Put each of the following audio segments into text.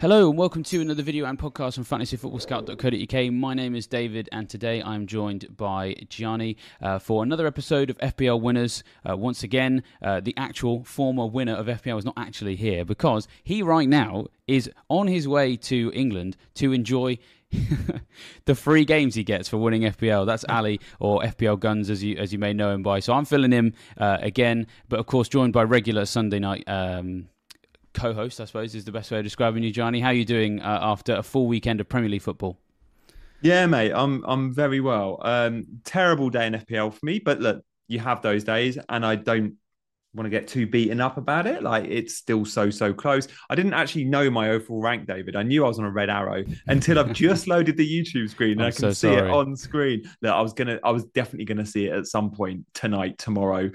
Hello and welcome to another video and podcast from fantasyfootballscout.co.uk. My name is David and today I'm joined by Gianni uh, for another episode of FPL Winners. Uh, once again, uh, the actual former winner of FPL is not actually here because he right now is on his way to England to enjoy the free games he gets for winning FPL. That's Ali or FPL Guns, as you as you may know him by. So I'm filling him uh, again, but of course joined by regular Sunday night um, co-host, I suppose, is the best way of describing you, Gianni. How are you doing uh, after a full weekend of Premier League football? Yeah, mate, I'm I'm very well. Um, terrible day in FPL for me, but look, you have those days, and I don't want to get too beaten up about it. Like it's still so so close. I didn't actually know my overall rank, David. I knew I was on a red arrow until I've just loaded the YouTube screen and I'm i can so see sorry. it on screen. That I was gonna, I was definitely gonna see it at some point tonight, tomorrow.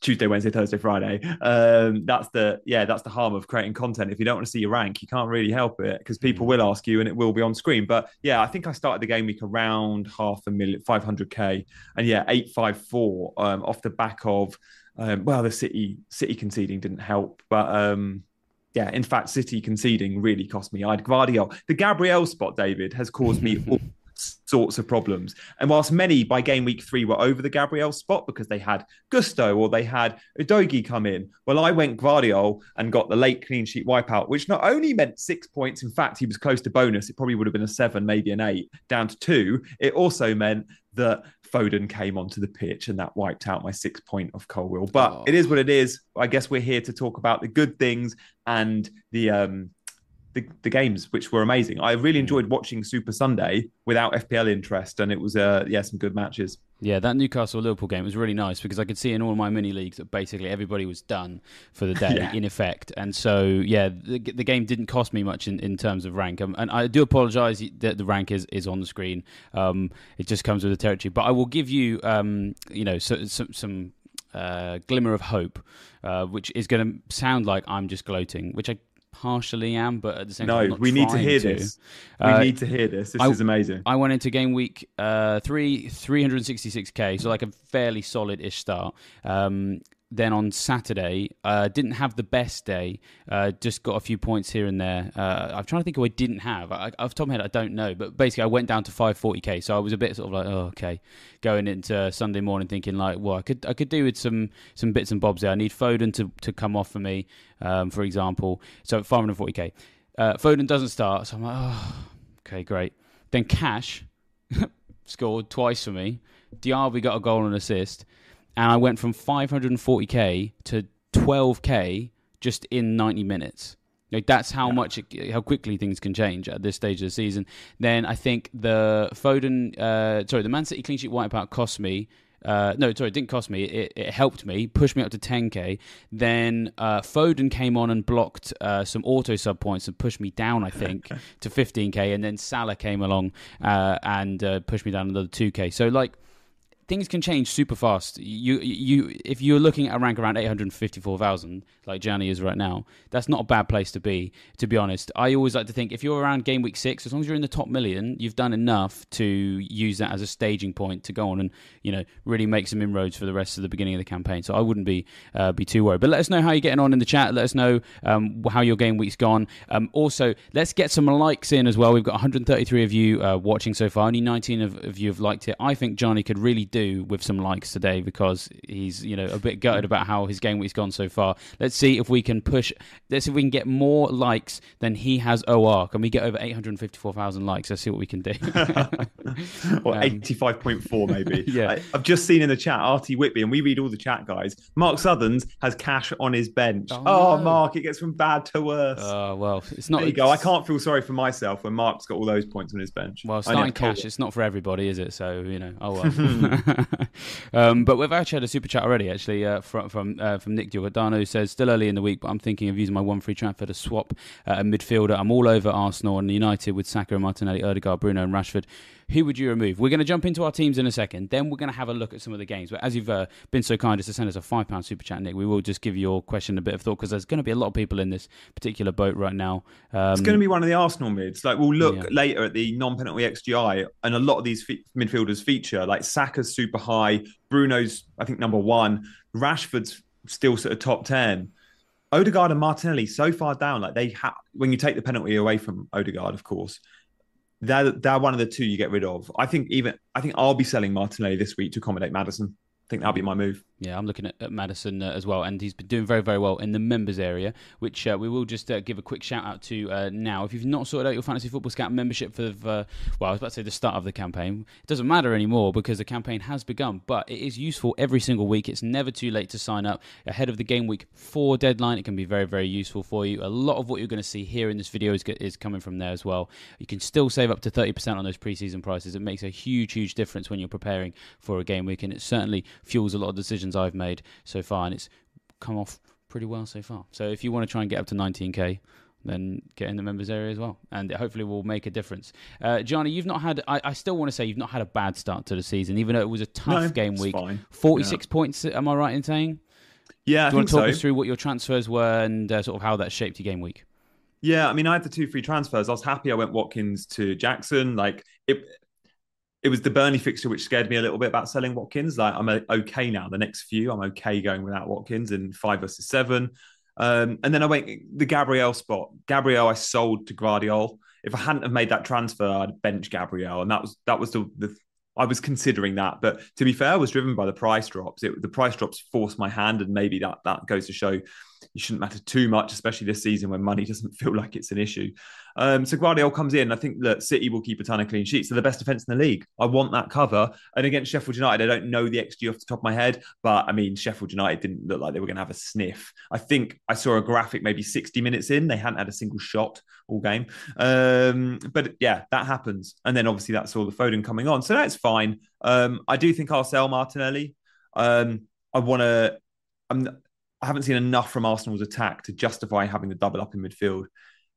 Tuesday, Wednesday, Thursday, Friday. Um, that's the yeah, that's the harm of creating content. If you don't want to see your rank, you can't really help it because people mm. will ask you and it will be on screen. But yeah, I think I started the game week around half a million, five hundred k, and yeah, eight five four um, off the back of um, well, the City City conceding didn't help, but um, yeah, in fact, City conceding really cost me. I had Gvardiol. The Gabriel spot, David, has caused me all sorts of problems. And whilst many by game week three were over the Gabriel spot because they had Gusto or they had Udogie come in, well, I went Gvardiol and got the late clean sheet wipeout, which not only meant six points, in fact, he was close to bonus. It probably would have been a seven, maybe an eight, down to two. It also meant that Foden came onto the pitch and that wiped out my six point of Colwill. But oh. it is what it is. I guess we're here to talk about the good things and the um the, the games which were amazing. I really enjoyed watching Super Sunday without FPL interest, and it was uh yeah some good matches. Yeah, that Newcastle Liverpool game was really nice because I could see in all my mini leagues that basically everybody was done for the day yeah. in effect, and so yeah, the, the, game didn't cost me much in, in terms of rank. Um, and I do apologise that the rank is, is on the screen. Um, it just comes with the territory, but I will give you um, you know so, so, some uh, glimmer of hope, uh, which is going to sound like I'm just gloating, which I partially am, but at the same time no, time, we need to hear to. this. Uh, we need to hear this. This I, is amazing. I went into game week uh, three, 366k, so like a fairly solid ish start. Um, then on Saturday, uh, didn't have the best day. Uh, just got a few points here and there. Uh, I'm trying to think who I didn't have. I, off top of my head, I don't know. But basically, I went down to 540k. So I was a bit sort of like, oh, okay, going into Sunday morning, thinking like, well, I could I could do with some some bits and bobs there. I need Foden to to come off for me, um, for example. So 540k. Uh, Foden doesn't start, so I'm like, oh, okay, great. Then Cash scored twice for me. Diaby got a goal and assist and I went from 540k to 12k just in 90 minutes. Like that's how yeah. much, it, how quickly things can change at this stage of the season. Then I think the Foden, uh, sorry, the Man City clean sheet wipeout cost me. Uh, no, sorry, it didn't cost me. It, it, helped me, pushed me up to 10k. Then uh, Foden came on and blocked uh, some auto sub points and pushed me down, I think, to 15k. And then Salah came along uh, and uh, pushed me down another 2k. So like things can change super fast. You you if you're looking at a rank around 854,000 like Gianni is right now, that's not a bad place to be to be honest. I always like to think if you're around game week 6 as long as you're in the top million, you've done enough to use that as a staging point to go on and, you know, really make some inroads for the rest of the beginning of the campaign. So I wouldn't be uh, be too worried. But let us know how you're getting on in the chat. Let us know um, how your game week's gone. Um, also, let's get some likes in as well. We've got 133 of you uh, watching so far. Only 19 of, of you have liked it. I think Gianni could really do with some likes today because he's you know a bit gutted about how his game week's gone so far. Let's see if we can push. Let's see if we can get more likes than he has OR. Can we get over eight hundred fifty-four thousand likes? Let's see what we can do. or um, eighty-five point four maybe. yeah, I, have just seen in the chat Artie Whitby, and we read all the chat guys. Mark Southerns has Cash on his bench. Oh, oh no. Mark, it gets from bad to worse. Oh uh, well, it's not. There you go. I can't feel sorry for myself when Mark's got all those points on his bench. Well, starting Cash, it's not for everybody, is it? So you know, oh well. um, but we've actually had a super chat already, actually, uh, from from, uh, from Nick Giordano who says, still early in the week, but I'm thinking of using my one free transfer to swap uh, a midfielder. I'm all over Arsenal and United with Saka and Martinelli, Odegaard, Bruno, and Rashford. Who would you remove? We're going to jump into our teams in a second. Then we're going to have a look at some of the games. But as you've uh, been so kind as to send us a five pound super chat, Nick, we will just give your question a bit of thought because there's going to be a lot of people in this particular boat right now. Um, it's going to be one of the Arsenal mids. Like we'll look yeah. later at the non-penalty XGI, and a lot of these f- midfielders feature. Like Saka's super high, Bruno's I think number one, Rashford's still sort of top ten. Odegaard and Martinelli so far down, like they have when you take the penalty away from Odegaard, of course, they're they're one of the two you get rid of. I think even I think I'll be selling Martinelli this week to accommodate Maddison. I think that'll be my move. Yeah, I'm looking at, at Maddison uh, as well, and he's been doing very, very well in the members area, which uh, we will just uh, give a quick shout out to uh, now. If you've not sorted out your Fantasy Football Scout membership for, the, well, I was about to say the start of the campaign. It doesn't matter anymore because the campaign has begun, but it is useful every single week. It's never too late to sign up ahead of the game week four deadline. It can be very, very useful for you. A lot of what you're going to see here in this video is, is coming from there as well. You can still save up to 30% on those preseason prices. It makes a huge, huge difference when you're preparing for a game week, and it certainly fuels a lot of decisions I've made so far, and it's come off pretty well so far. So if you want to try and get up to 19k, then get in the members area as well, and it hopefully will make a difference. Uh, Gianni, you've not had. I, I, still want to say you've not had a bad start to the season, even though it was a tough no, game week. Fine. Forty-six yeah. points. Am I right in saying? Yeah, Do you want to talk so. us through what your transfers were and uh, sort of how that shaped your game week? Yeah, I mean, I had the two free transfers. I was happy. I went Watkins to Jackson. Like it, it was the Burnley fixture which scared me a little bit about selling Watkins. Like I'm okay now. The next few, I'm okay going without Watkins in five versus seven. Um, and then I went the Gabriel spot. Gabriel, I sold to Gvardiol. If I hadn't have made that transfer, I'd bench Gabriel, and that was that was the, the I was considering that. But to be fair, I was driven by the price drops. It, the price drops forced my hand, and maybe that that goes to show you shouldn't matter too much, especially this season when money doesn't feel like it's an issue. Um, so Gvardiol comes in. I think that City will keep a ton of clean sheets. They're the best defense in the league. I want that cover. And against Sheffield United, I don't know the XG off the top of my head, but I mean, Sheffield United didn't look like they were going to have a sniff. I think I saw a graphic maybe 60 minutes in. They hadn't had a single shot all game. Um, but yeah, that happens. And then obviously that's all the Foden coming on. So that's fine. Um, I do think I'll sell Martinelli. Um, I want to. I'm I haven't seen enough from Arsenal's attack to justify having the double up in midfield.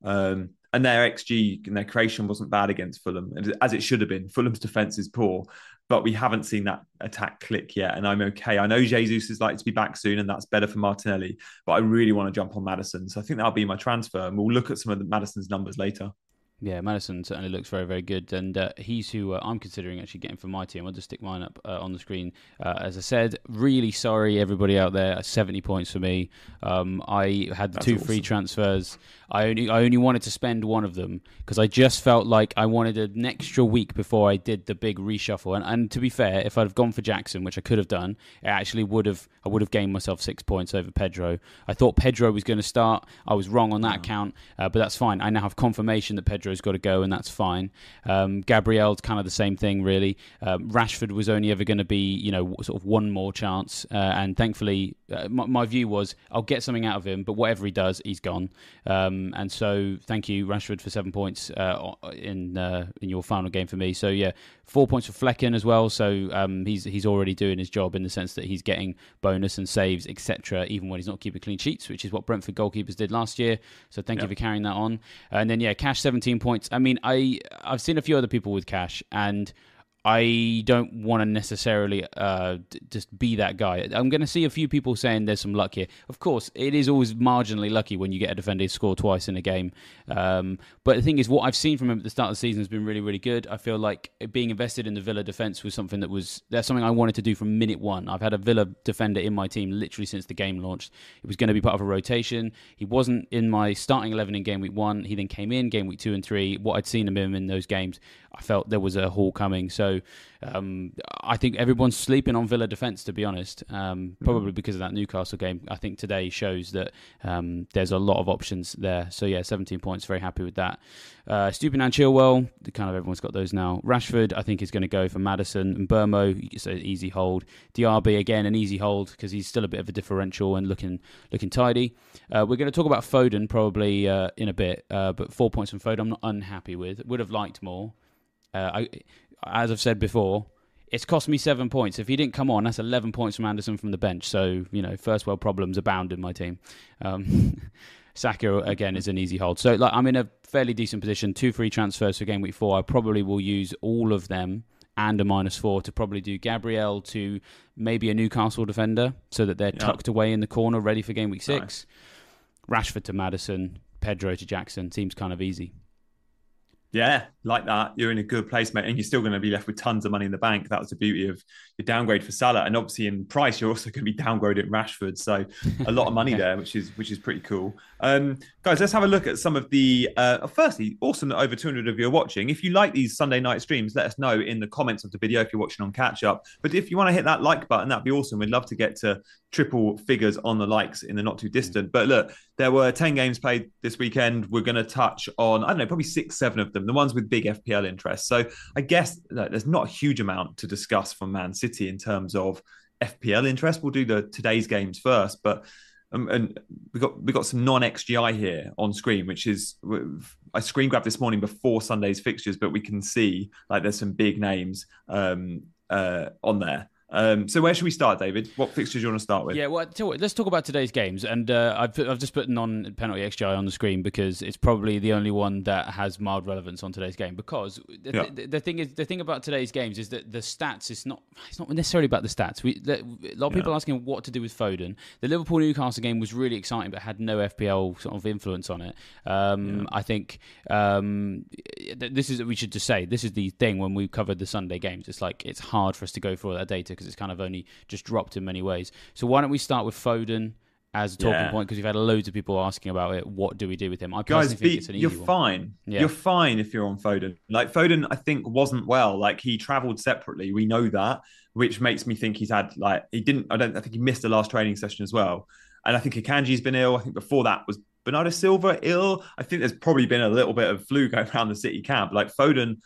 Um, and their XG and their creation wasn't bad against Fulham, as it should have been. Fulham's defense is poor, but we haven't seen that attack click yet. And I'm okay. I know Jesus is likely to be back soon, and that's better for Martinelli, but I really want to jump on Maddison, So I think that'll be my transfer. And we'll look at some of the Maddison's numbers later. Yeah, Maddison certainly looks very, very good, and uh, he's who uh, I'm considering actually getting for my team. I'll just stick mine up uh, on the screen. Uh, as I said, really sorry everybody out there. 70 points for me. Um, I had the That's two awesome. free transfers. I only I only wanted to spend one of them because I just felt like I wanted an extra week before I did the big reshuffle. And, and to be fair, if I'd have gone for Jackson, which I could have done, it actually would have I would have gained myself six points over Pedro. I thought Pedro was going to start. I was wrong on that count, uh, but that's fine. I now have confirmation that Pedro's got to go, and that's fine. Um, Gabriel's kind of the same thing, really. Um, Rashford was only ever going to be you know sort of one more chance, uh, and thankfully, uh, my, my, view was I'll get something out of him, but whatever he does, he's gone. Um, um, and so thank you, Rashford, for seven points uh, in uh, in your final game for me. So yeah, four points for Flekken as well. So um, he's he's already doing his job in the sense that he's getting bonus and saves, etc. Even when he's not keeping clean sheets, which is what Brentford goalkeepers did last year. So thank yep. you for carrying that on. And then yeah, Cash seventeen points. I mean, I I've seen a few other people with Cash and. I don't want to necessarily uh, d- just be that guy. I'm going to see a few people saying there's some luck here. Of course, it is always marginally lucky when you get a defender score twice in a game. Um, but the thing is, what I've seen from him at the start of the season has been really, really good. I feel like being invested in the Villa defence was something that was that's something I wanted to do from minute one. I've had a Villa defender in my team literally since the game launched. It was going to be part of a rotation. He wasn't in my starting eleven in game week one. He then came in game week two and three. What I'd seen of him in those games I felt there was a haul coming. So um, I think everyone's sleeping on Villa defence, to be honest, um, probably because of that Newcastle game. I think today shows that um, there's a lot of options there. So yeah, 17 points, very happy with that. Uh, and Chilwell, kind of everyone's got those now. Rashford, I think, is going to go for Maddison and Mbeumo, so easy hold. DRB again, an easy hold because he's still a bit of a differential and looking looking tidy. Uh, we're going to talk about Foden probably uh, in a bit, uh, but four points from Foden, I'm not unhappy with. Would have liked more. Uh, I, as I've said before, it's cost me seven points. If he didn't come on, that's 11 points from Anderson from the bench. So, you know, first world problems abound in my team. Um, Saka, again, is an easy hold. So, like, I'm in a fairly decent position. Two free transfers for game week four. I probably will use all of them and a minus four to probably do Gabriel to maybe a Newcastle defender so that they're tucked away in the corner ready for game week six. Nice. Rashford to Maddison, Pedro to Jackson seems kind of easy. Yeah, like that. You're in a good place, mate. And you're still going to be left with tons of money in the bank. That was the beauty of your downgrade for Salah. And obviously in price, you're also going to be downgraded Rashford. So a lot of money there, which is which is pretty cool. Um, guys, let's have a look at some of the uh, firstly, awesome that over 200 of you are watching. If you like these Sunday night streams, let us know in the comments of the video if you're watching on catch up. But if you want to hit that like button, that'd be awesome. We'd love to get to triple figures on the likes in the not too distant. But look, there were 10 games played this weekend. We're going to touch on, I don't know, probably six, seven of them, the ones with big FPL interest. So I guess there's not a huge amount to discuss from Man City in terms of FPL interest. We'll do the today's games first, but um, and we got we got some non XGI here on screen, which is I screen grabbed this morning before Sunday's fixtures, but we can see like there's some big names um, uh, on there. Um, so where should we start, David? What fixtures do you want to start with? Yeah, well, let's talk about today's games. And uh, I've, I've just put non-penalty XGI on the screen because it's probably the only one that has mild relevance on today's game. Because the, yeah. the, the, thing is, the thing about today's games is that the stats is not it's not necessarily about the stats. We, the, a lot of people yeah. asking what to do with Foden. The Liverpool Newcastle game was really exciting, but had no FPL sort of influence on it. Um, yeah. I think um, this is we should just say this is the thing when we covered the Sunday games. It's like it's hard for us to go through all that data because it's kind of only just dropped in many ways. So why don't we start with Foden as a talking yeah. point because we've had loads of people asking about it. What do we do with him? I Guys, think be, it's an you're fine. Yeah. You're fine if you're on Foden. Like Foden, I think wasn't well. Like he travelled separately. We know that, which makes me think he's had like he didn't. I don't. I think he missed the last training session as well. And I think Akanji's been ill. I think before that was Bernardo Silva ill. I think there's probably been a little bit of flu going around the City camp. Like Foden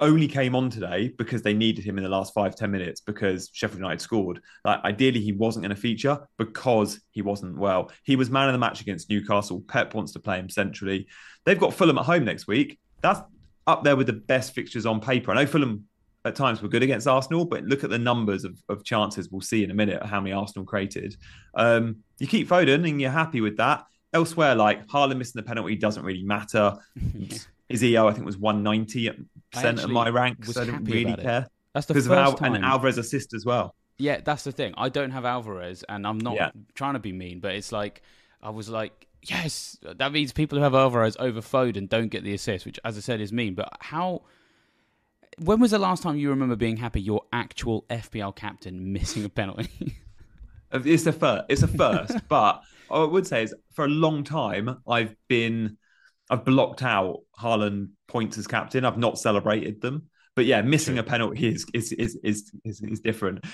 only came on today because they needed him in the last five ten minutes because Sheffield United scored. Like ideally, he wasn't going to feature because he wasn't well. He was man of the match against Newcastle. Pep wants to play him centrally. They've got Fulham at home next week. That's up there with the best fixtures on paper. I know Fulham at times were good against Arsenal, but look at the numbers of, of chances. We'll see in a minute how many Arsenal created. Um, you keep Foden and you're happy with that. Elsewhere, like Haaland missing the penalty doesn't really matter. His EO, I think, was 190 percent of my ranks. I don't really care. That's the first Al- time. And Alvarez assist as well. Yeah, that's the thing. I don't have Alvarez, and I'm not yeah. trying to be mean, but it's like I was like, yes, that means people who have Alvarez over Foden don't get the assist, which, as I said, is mean. But how? When was the last time you remember being happy your actual FPL captain missing a penalty? it's a first. It's a first, but I would say is for a long time I've been I've blocked out Haaland points as captain. I've not celebrated them. But yeah, missing True. a penalty is is, is is is is different.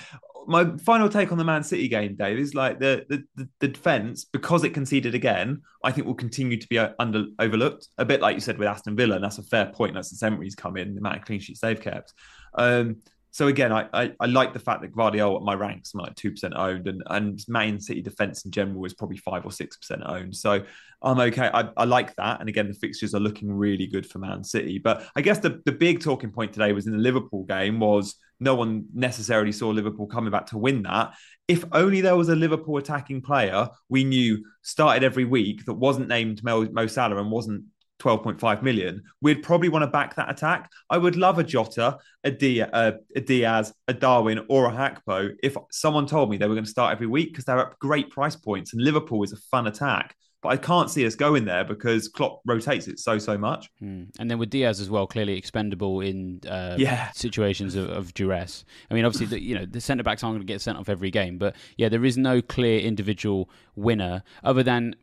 My final take on the Man City game, Dave, is like the the, the defense because it conceded again. I think will continue to be under overlooked a bit, like you said with Aston Villa, and that's a fair point. That's the Emery's come in, the amount of clean sheets they've kept. Um, so again, I, I, I like the fact that Gvardiol at my ranks like two percent owned, and and Man City defense in general is probably five or six percent owned. So I'm okay. I, I like that, and again, the fixtures are looking really good for Man City. But I guess the the big talking point today was in the Liverpool game was no one necessarily saw Liverpool coming back to win that. If only there was a Liverpool attacking player we knew started every week that wasn't named Mo, Mo Salah and wasn't 12.5 million, we'd probably want to back that attack. I would love a Jota, a, Diaz, a, a Diaz, a Darwin, or a Gakpo if someone told me they were going to start every week because they're at great price points and Liverpool is a fun attack. But I can't see us going there because Klopp rotates it so so much. Hmm. And then with Diaz as well, clearly expendable in uh, yeah. situations of, of, duress. I mean, obviously, the, you know the centre backs aren't going to get sent off every game, but yeah, there is no clear individual winner other than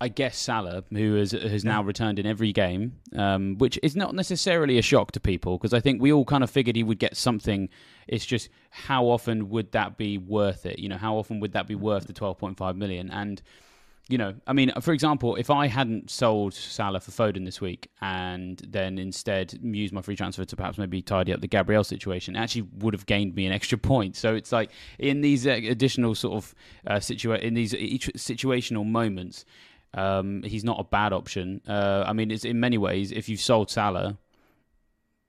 I guess Salah, who has has now returned in every game, um, which is not necessarily a shock to people because I think we all kind of figured he would get something. It's just how often would that be worth it? You know, how often would that be worth the twelve point five million? And you know, I mean, for example, if I hadn't sold Salah for Foden this week and then instead used my free transfer to perhaps maybe tidy up the Gabriel situation, actually would have gained me an extra point. So it's like in these uh, additional sort of uh, situa- in these situational moments, um, he's not a bad option. Uh, I mean, it's in many ways, if you've sold Salah,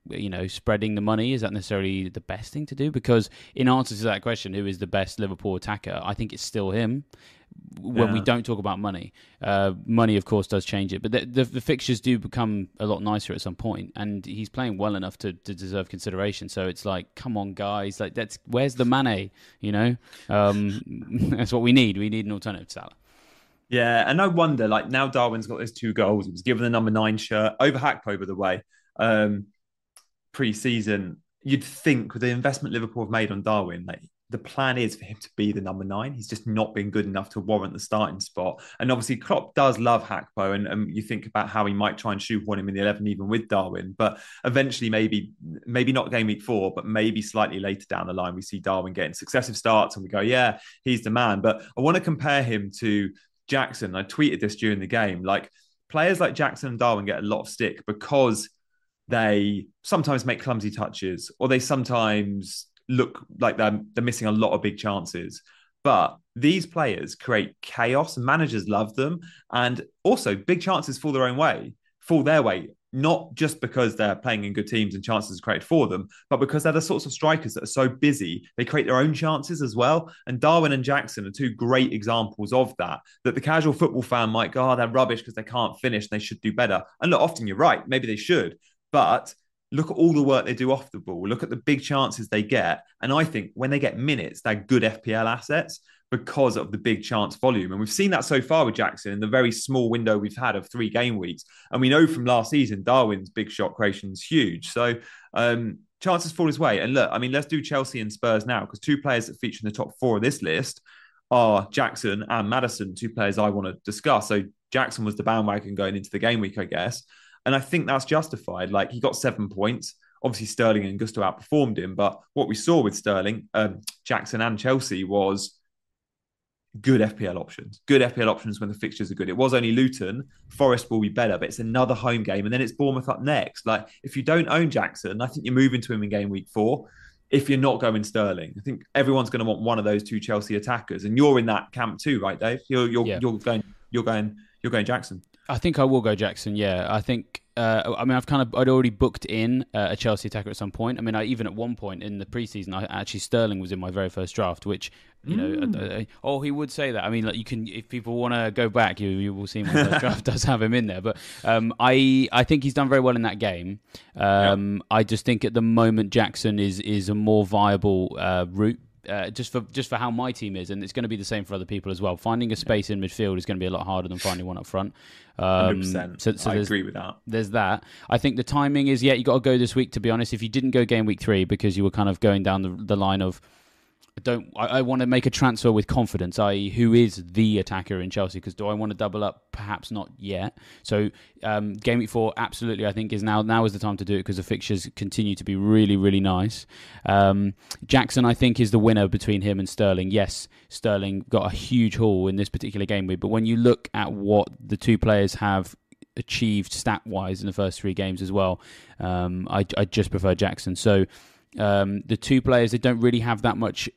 you know, spreading the money is that necessarily the best thing to do? Because in answer to that question, who is the best Liverpool attacker? I think it's still him. When yeah. we don't talk about money, uh, money of course does change it, but the, the, the, fixtures do become a lot nicer at some point, and he's playing well enough to, to deserve consideration. So it's like, come on, guys, like that's where's the Mane? You know, um, that's what we need. We need an alternative to Salah. Yeah, and no wonder, like now Darwin's got those two goals. He was given the number nine shirt over Gakpo, by the way, um, pre-season. You'd think with the investment Liverpool have made on Darwin, like the plan is for him to be the number nine. He's just not been good enough to warrant the starting spot. And obviously, Klopp does love Gakpo, and, and you think about how he might try and shoehorn him in the eleven, even with Darwin. But eventually, maybe maybe not game week four, but maybe slightly later down the line, we see Darwin getting successive starts, and we go, yeah, he's the man. But I want to compare him to Jackson, I tweeted this during the game, like players like Jackson and Darwin get a lot of stick because they sometimes make clumsy touches or they sometimes look like they're, they're missing a lot of big chances. But these players create chaos. Managers love them. And also, big chances fall their own way, fall their way not just because they're playing in good teams and chances are created for them, but because they're the sorts of strikers that are so busy, they create their own chances as well. And Darwin and Jackson are two great examples of that. That the casual football fan might go, oh, they're rubbish because they can't finish, they should do better. And look, often you're right, maybe they should, but look at all the work they do off the ball, look at the big chances they get. And I think when they get minutes, they're good FPL assets because of the big chance volume. And we've seen that so far with Jackson in the very small window we've had of three game weeks. And we know from last season, Darwin's big shot creation is huge. So um, chances fall his way. And look, I mean, let's do Chelsea and Spurs now because two players that feature in the top four of this list are Jackson and Maddison, two players I want to discuss. So Jackson was the bandwagon going into the game week, I guess. And I think that's justified. Like he got seven points. Obviously, Sterling and Gusto outperformed him. But what we saw with Sterling, um, Jackson, and Chelsea was good FPL options. Good FPL options when the fixtures are good. It was only Luton. Forest will be better, but it's another home game, and then it's Bournemouth up next. Like if you don't own Jackson, I think you're moving to him in game week four. If you're not going Sterling, I think everyone's going to want one of those two Chelsea attackers, and you're in that camp too, right, Dave? You're you're, yeah. you're going you're going you're going Jackson. I think I will go Jackson. Yeah, I think. Uh, I mean, I've kind of I'd already booked in uh, a Chelsea attacker at some point. I mean, I, even at one point in the preseason, I actually Sterling was in my very first draft, which you mm. know, uh, oh, he would say that. I mean, like you can if people want to go back, you you will see my first draft does have him in there. But um, I I think he's done very well in that game. Um, I just think at the moment Jackson is is a more viable uh, route uh, just for just for how my team is, and it's going to be the same for other people as well. Finding a space in midfield is going to be a lot harder than finding one up front. Um, 100%. So, so I agree with that. There's that. I think the timing is yeah, you got to go this week. To be honest, if you didn't go game week three because you were kind of going down the, the line of don't I, I, want to make a transfer with confidence, i.e., who is the attacker in Chelsea? Because do I want to double up? Perhaps not yet. So um, game week four, absolutely, I think is now now is the time to do it because the fixtures continue to be really really nice. Um, Jackson, I think, is the winner between him and Sterling. Yes, Sterling got a huge haul in this particular game week, but when you look at what the two players have achieved stat wise in the first three games as well, um, I, I just prefer Jackson. So. Um, the two players they don't really have that much.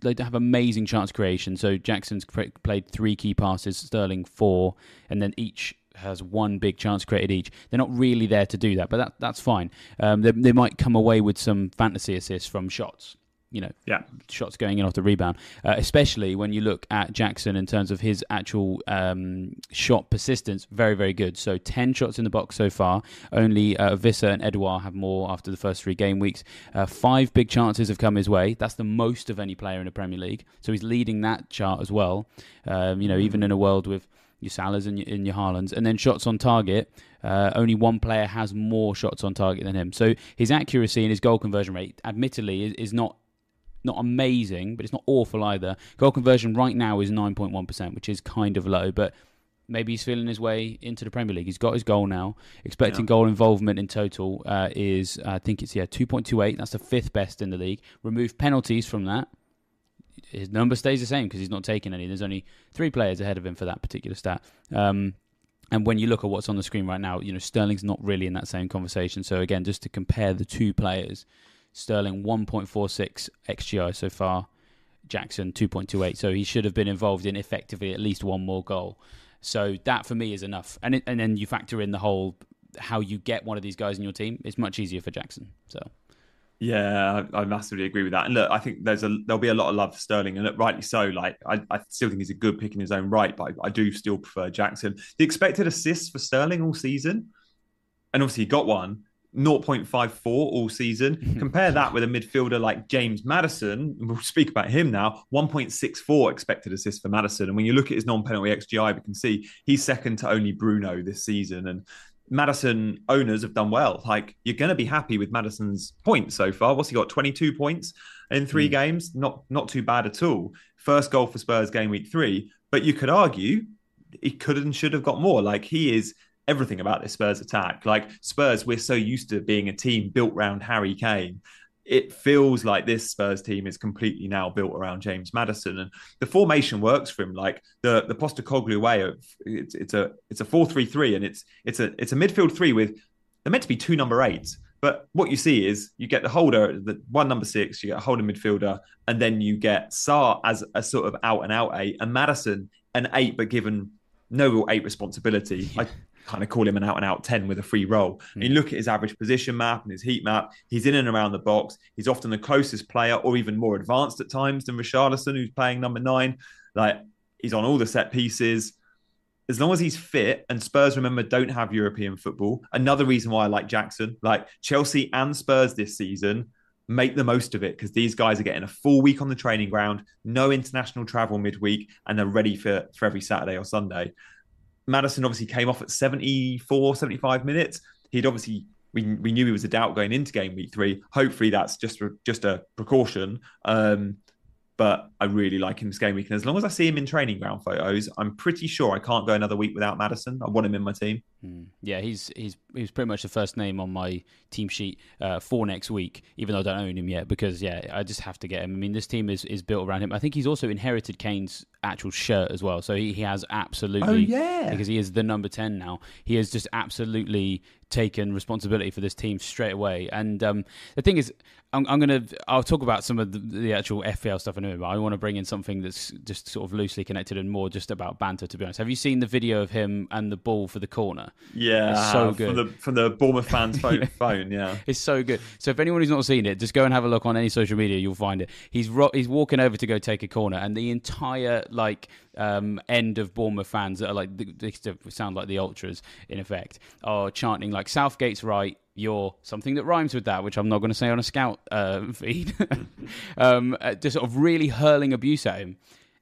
They have amazing chance creation. So Jackson's played three key passes, Sterling four, and then each has one big chance created each. They're not really there to do that, but that that's fine. Um, they, they might come away with some fantasy assists from shots you know, yeah. shots going in off the rebound. Uh, especially when you look at Jackson in terms of his actual um, shot persistence, very, very good. So 10 shots in the box so far. Only uh, Wissa and Edouard have more after the first three game weeks. Uh, five big chances have come his way. That's the most of any player in the Premier League. So he's leading that chart as well. Um, you know, even in a world with your Salahs and your, and your Haalands. And then shots on target, uh, only one player has more shots on target than him. So his accuracy and his goal conversion rate, admittedly, is, is not not amazing, but it's not awful either. Goal conversion right now is 9.1%, which is kind of low, but maybe he's feeling his way into the Premier League. He's got his goal now. Expecting yeah. goal involvement in total uh, is, I think it's, yeah, 2.28. That's the fifth best in the league. Remove penalties from that. His number stays the same because he's not taking any. There's only three players ahead of him for that particular stat. Um, and when you look at what's on the screen right now, you know Sterling's not really in that same conversation. So again, just to compare the two players, Sterling 1.46 XGI so far. Jackson 2.28. So he should have been involved in effectively at least one more goal. So that for me is enough. And it, and then you factor in the whole how you get one of these guys in your team, it's much easier for Jackson. So. Yeah, I, I, massively agree with that. And look, I think there's a there'll be a lot of love for Sterling, and look, rightly so. Like, I, I still think he's a good pick in his own right, but I, I do still prefer Jackson. The expected assists for Sterling all season, and obviously he got one. 0.54 all season. Compare that with a midfielder like James Maddison, We'll speak about him now. 1.64 expected assist for Maddison. And when you look at his non penalty XGI, we can see he's second to only Bruno this season. And Maddison owners have done well. Like you're going to be happy with Maddison's points so far. What's he got? 22 points in three mm. games. Not not too bad at all. First goal for Spurs game week three. But you could argue he could and should have got more. Like he is everything about this Spurs attack. Like Spurs, we're so used to being a team built around Harry Kane it feels like this Spurs team is completely now built around James Maddison, and the formation works for him. Like the the Postecoglou way of it's it's a it's a four three three, and it's it's a it's a midfield three with they're meant to be two number eights. But what you see is you get the holder, the one number six, you get a holder midfielder, and then you get Sarr as a sort of out and out eight, and Maddison an eight, but given no real eight responsibility. I kind of call him an out and out 10 with a free role. Mm. And you look at his average position map and his heat map, he's in and around the box. He's often the closest player or even more advanced at times than Richarlison, who's playing number nine. Like he's on all the set pieces. As long as he's fit, and Spurs, remember, don't have European football. Another reason why I like Jackson, like Chelsea and Spurs this season, make the most of it because these guys are getting a full week on the training ground, no international travel midweek, and they're ready for, for every Saturday or Sunday. Maddison obviously came off at 74, 75 minutes. He'd obviously we, we knew he was a doubt going into game week three. Hopefully that's just just a precaution. Um, but I really like him this game week. And as long as I see him in training ground photos, I'm pretty sure I can't go another week without Maddison. I want him in my team. Mm. Yeah, he's he's he's pretty much the first name on my team sheet uh, for next week, even though I don't own him yet, because yeah, I just have to get him. I mean, this team is, is built around him. I think he's also inherited Kane's actual shirt as well, so he, he has absolutely oh yeah because he is the number ten now. He has just absolutely taken responsibility for this team straight away. And um, the thing is, I'm, I'm, gonna I'll talk about some of the, the, actual FPL stuff in a minute, but I want to bring in something that's just sort of loosely connected and more just about banter. To be honest, have you seen the video of him and the ball for the corner? Yeah, it's so good from the from the Bournemouth fans phone. phone yeah, it's so good. So if anyone who's not seen it, just go and have a look on any social media. You'll find it. He's ro- he's walking over to go take a corner, and the entire like um, end of Bournemouth fans that are like they sound like the ultras in effect are chanting like Southgate's right, you're something that rhymes with that, which I'm not going to say on a scout uh, feed. um, uh, just sort of really hurling abuse at him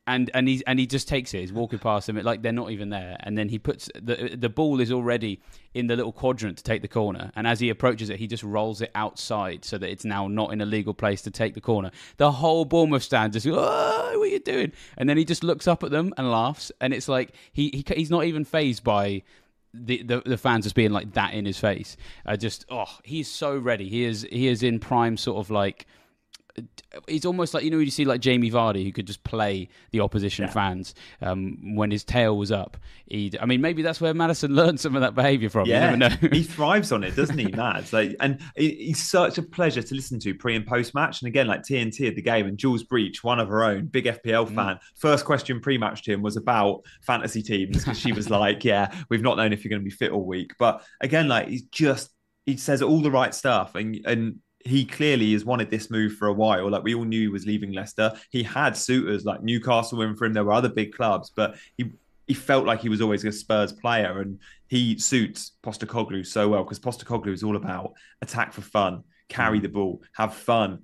and and he and he just takes it. He's walking past them, like they're not even there. And then he puts the the ball is already in the little quadrant to take the corner. And as he approaches it, he just rolls it outside so that it's now not in a legal place to take the corner. The whole Bournemouth stand just, oh, what are you doing? And then he just looks up at them and laughs. And it's like he, he he's not even phased by. The, the, the fans just being like that in his face, uh, just oh, he's so ready. He is he is in prime sort of like it's almost like you know you see like Jamie Vardy who could just play the opposition yeah. fans um, when his tail was up. He, I mean, maybe that's where Maddison learned some of that behaviour from. Yeah, he thrives on it, doesn't he, Mads? Like, and he's such a pleasure to listen to pre and post match. And again, like TNT at the game, and Jules Breach, one of her own, big FPL mm. fan. First question pre match to him was about fantasy teams because she was like, "Yeah, we've not known if you're going to be fit all week." But again, like he's just he says all the right stuff and and he clearly has wanted this move for a while. Like we all knew he was leaving Leicester. He had suitors like Newcastle in for him. There were other big clubs, but he he felt like he was always a Spurs player, and he suits Postecoglou so well because Postecoglou is all about attack for fun, carry mm. the ball, have fun.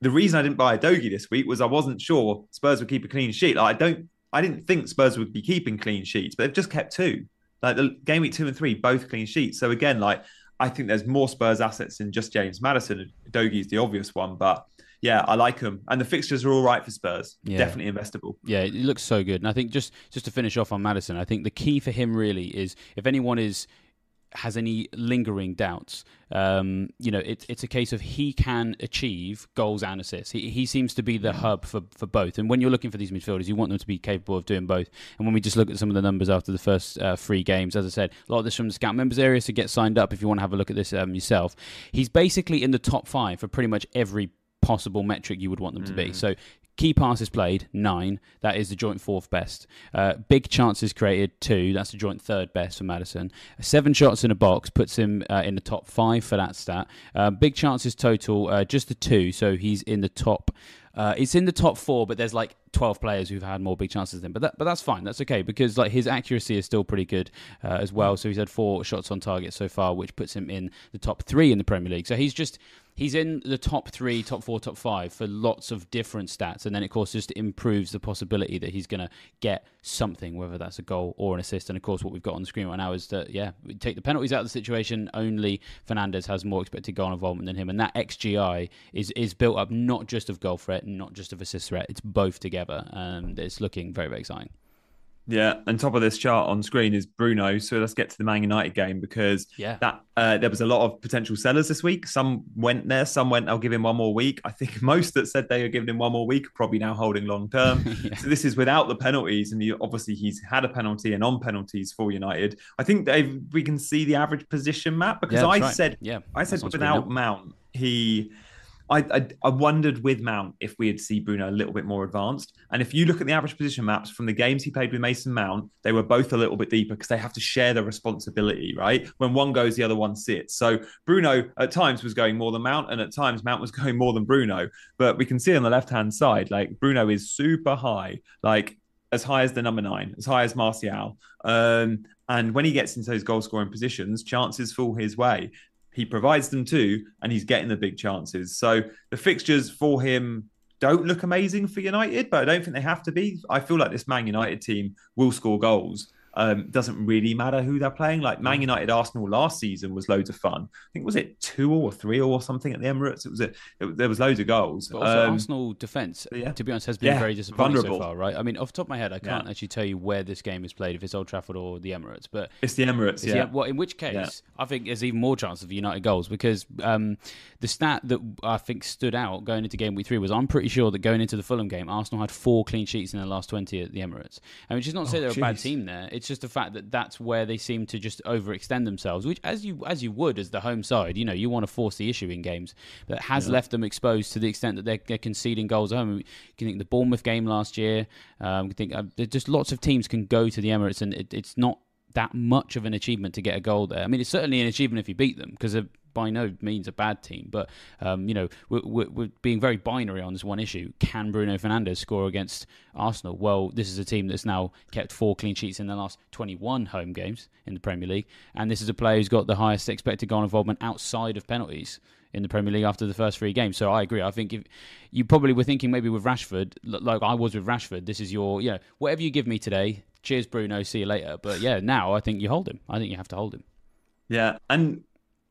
The reason I didn't buy Udogie this week was I wasn't sure Spurs would keep a clean sheet. Like I don't, I didn't think Spurs would be keeping clean sheets, but they've just kept two. Like the game week two and three, both clean sheets. So again, like I think there's more Spurs assets than just James Maddison. Udogie's the obvious one, but yeah, I like them, and the fixtures are all right for Spurs. Yeah. Definitely investable. Yeah, it looks so good, and I think just just to finish off on Maddison, I think the key for him really is if anyone is has any lingering doubts. Um, you know, it, it's a case of he can achieve goals and assists. He, he seems to be the hub for, for both. And when you're looking for these midfielders, you want them to be capable of doing both. And when we just look at some of the numbers after the first uh, three games, as I said, a lot of this from the scout members area, so get signed up if you want to have a look at this um, yourself. He's basically in the top five for pretty much every possible metric you would want them to be. Mm. So key passes played nine. That is the joint fourth best. Uh, big chances created two. That's the joint third best for Maddison. Seven shots in a box puts him uh, in the top five for that stat. Uh, big chances total uh, just the two, so he's in the top. Uh, it's in the top four, but there's like 12 players who've had more big chances than him. But that, but that's fine. That's okay because like his accuracy is still pretty good uh, as well. So he's had four shots on target so far, which puts him in the top three in the Premier League. So he's just he's in the top three, top four, top five for lots of different stats, and then of course just improves the possibility that he's going to get something, whether that's a goal or an assist. And of course, what we've got on the screen right now is that yeah, we take the penalties out of the situation. Only Fernandes has more expected goal involvement than him, and that xGI is is built up not just of goal threat, not just of assist threat. It's both together, and it's looking very very exciting. Yeah, and top of this chart on screen is Bruno. So let's get to the Man United game because yeah. that uh, there was a lot of potential sellers this week. Some went there, some went. I'll give him one more week. I think most that said they are giving him one more week are probably now holding long term. yeah. So this is without the penalties, and you, obviously he's had a penalty and on penalties for United. I think they we can see the average position map because yeah, I right. said yeah, I said without Mount he I, I, I wondered with Mount if we'd see Bruno a little bit more advanced. And if you look at the average position maps from the games he played with Mason Mount, they were both a little bit deeper because they have to share the responsibility, right? When one goes, the other one sits. So Bruno at times was going more than Mount, and at times Mount was going more than Bruno. But we can see on the left hand side, like Bruno is super high, like as high as the number nine, as high as Martial. Um, and when he gets into those goal scoring positions, chances fall his way he provides them too, and he's getting the big chances. So the fixtures for him don't look amazing for United, but I don't think they have to be. I feel like this Man United team will score goals. Um, doesn't really matter who they're playing. Like Man United Arsenal last season was loads of fun. I think was it two or three or something at the Emirates. It was a, it, there was loads of goals. But also um, Arsenal defense, yeah. to be honest, has been yeah, very disappointing vulnerable. so far. Right? I mean, off the top of my head, I can't yeah. actually tell you where this game is played, if it's Old Trafford or the Emirates. But it's the Emirates. Yeah. well, in which case, I think there's even more chance of United goals because um, the stat that I think stood out going into game week three was I'm pretty sure that going into the Fulham game, Arsenal had four clean sheets in the last 20 at the Emirates. I mean, which is not to say oh, they're geez. a bad team there. It's just the fact that that that's where they seem to just overextend themselves, which as you as you would as the home side, you know, you want to force the issue in games, but has yeah. left them exposed to the extent that they're, they're conceding goals at home. You can think the Bournemouth game last year. Um, you think uh, just lots of teams can go to the Emirates, and it, it's not that much of an achievement to get a goal there. I mean, it's certainly an achievement if you beat them because by no means a bad team, but um, you know we're, we're, being very binary on this one issue. Can Bruno Fernandes score against Arsenal? Well, this is a team that's now kept four clean sheets in the last 21 home games in the Premier League, and this is a player who's got the highest expected goal involvement outside of penalties in the Premier League after the first three games. So I agree. I think if you probably were thinking maybe with Rashford, like I was with Rashford, this is your, you know, whatever you give me today, cheers, Bruno, see you later. But yeah, now I think you hold him. I think you have to hold him. Yeah. And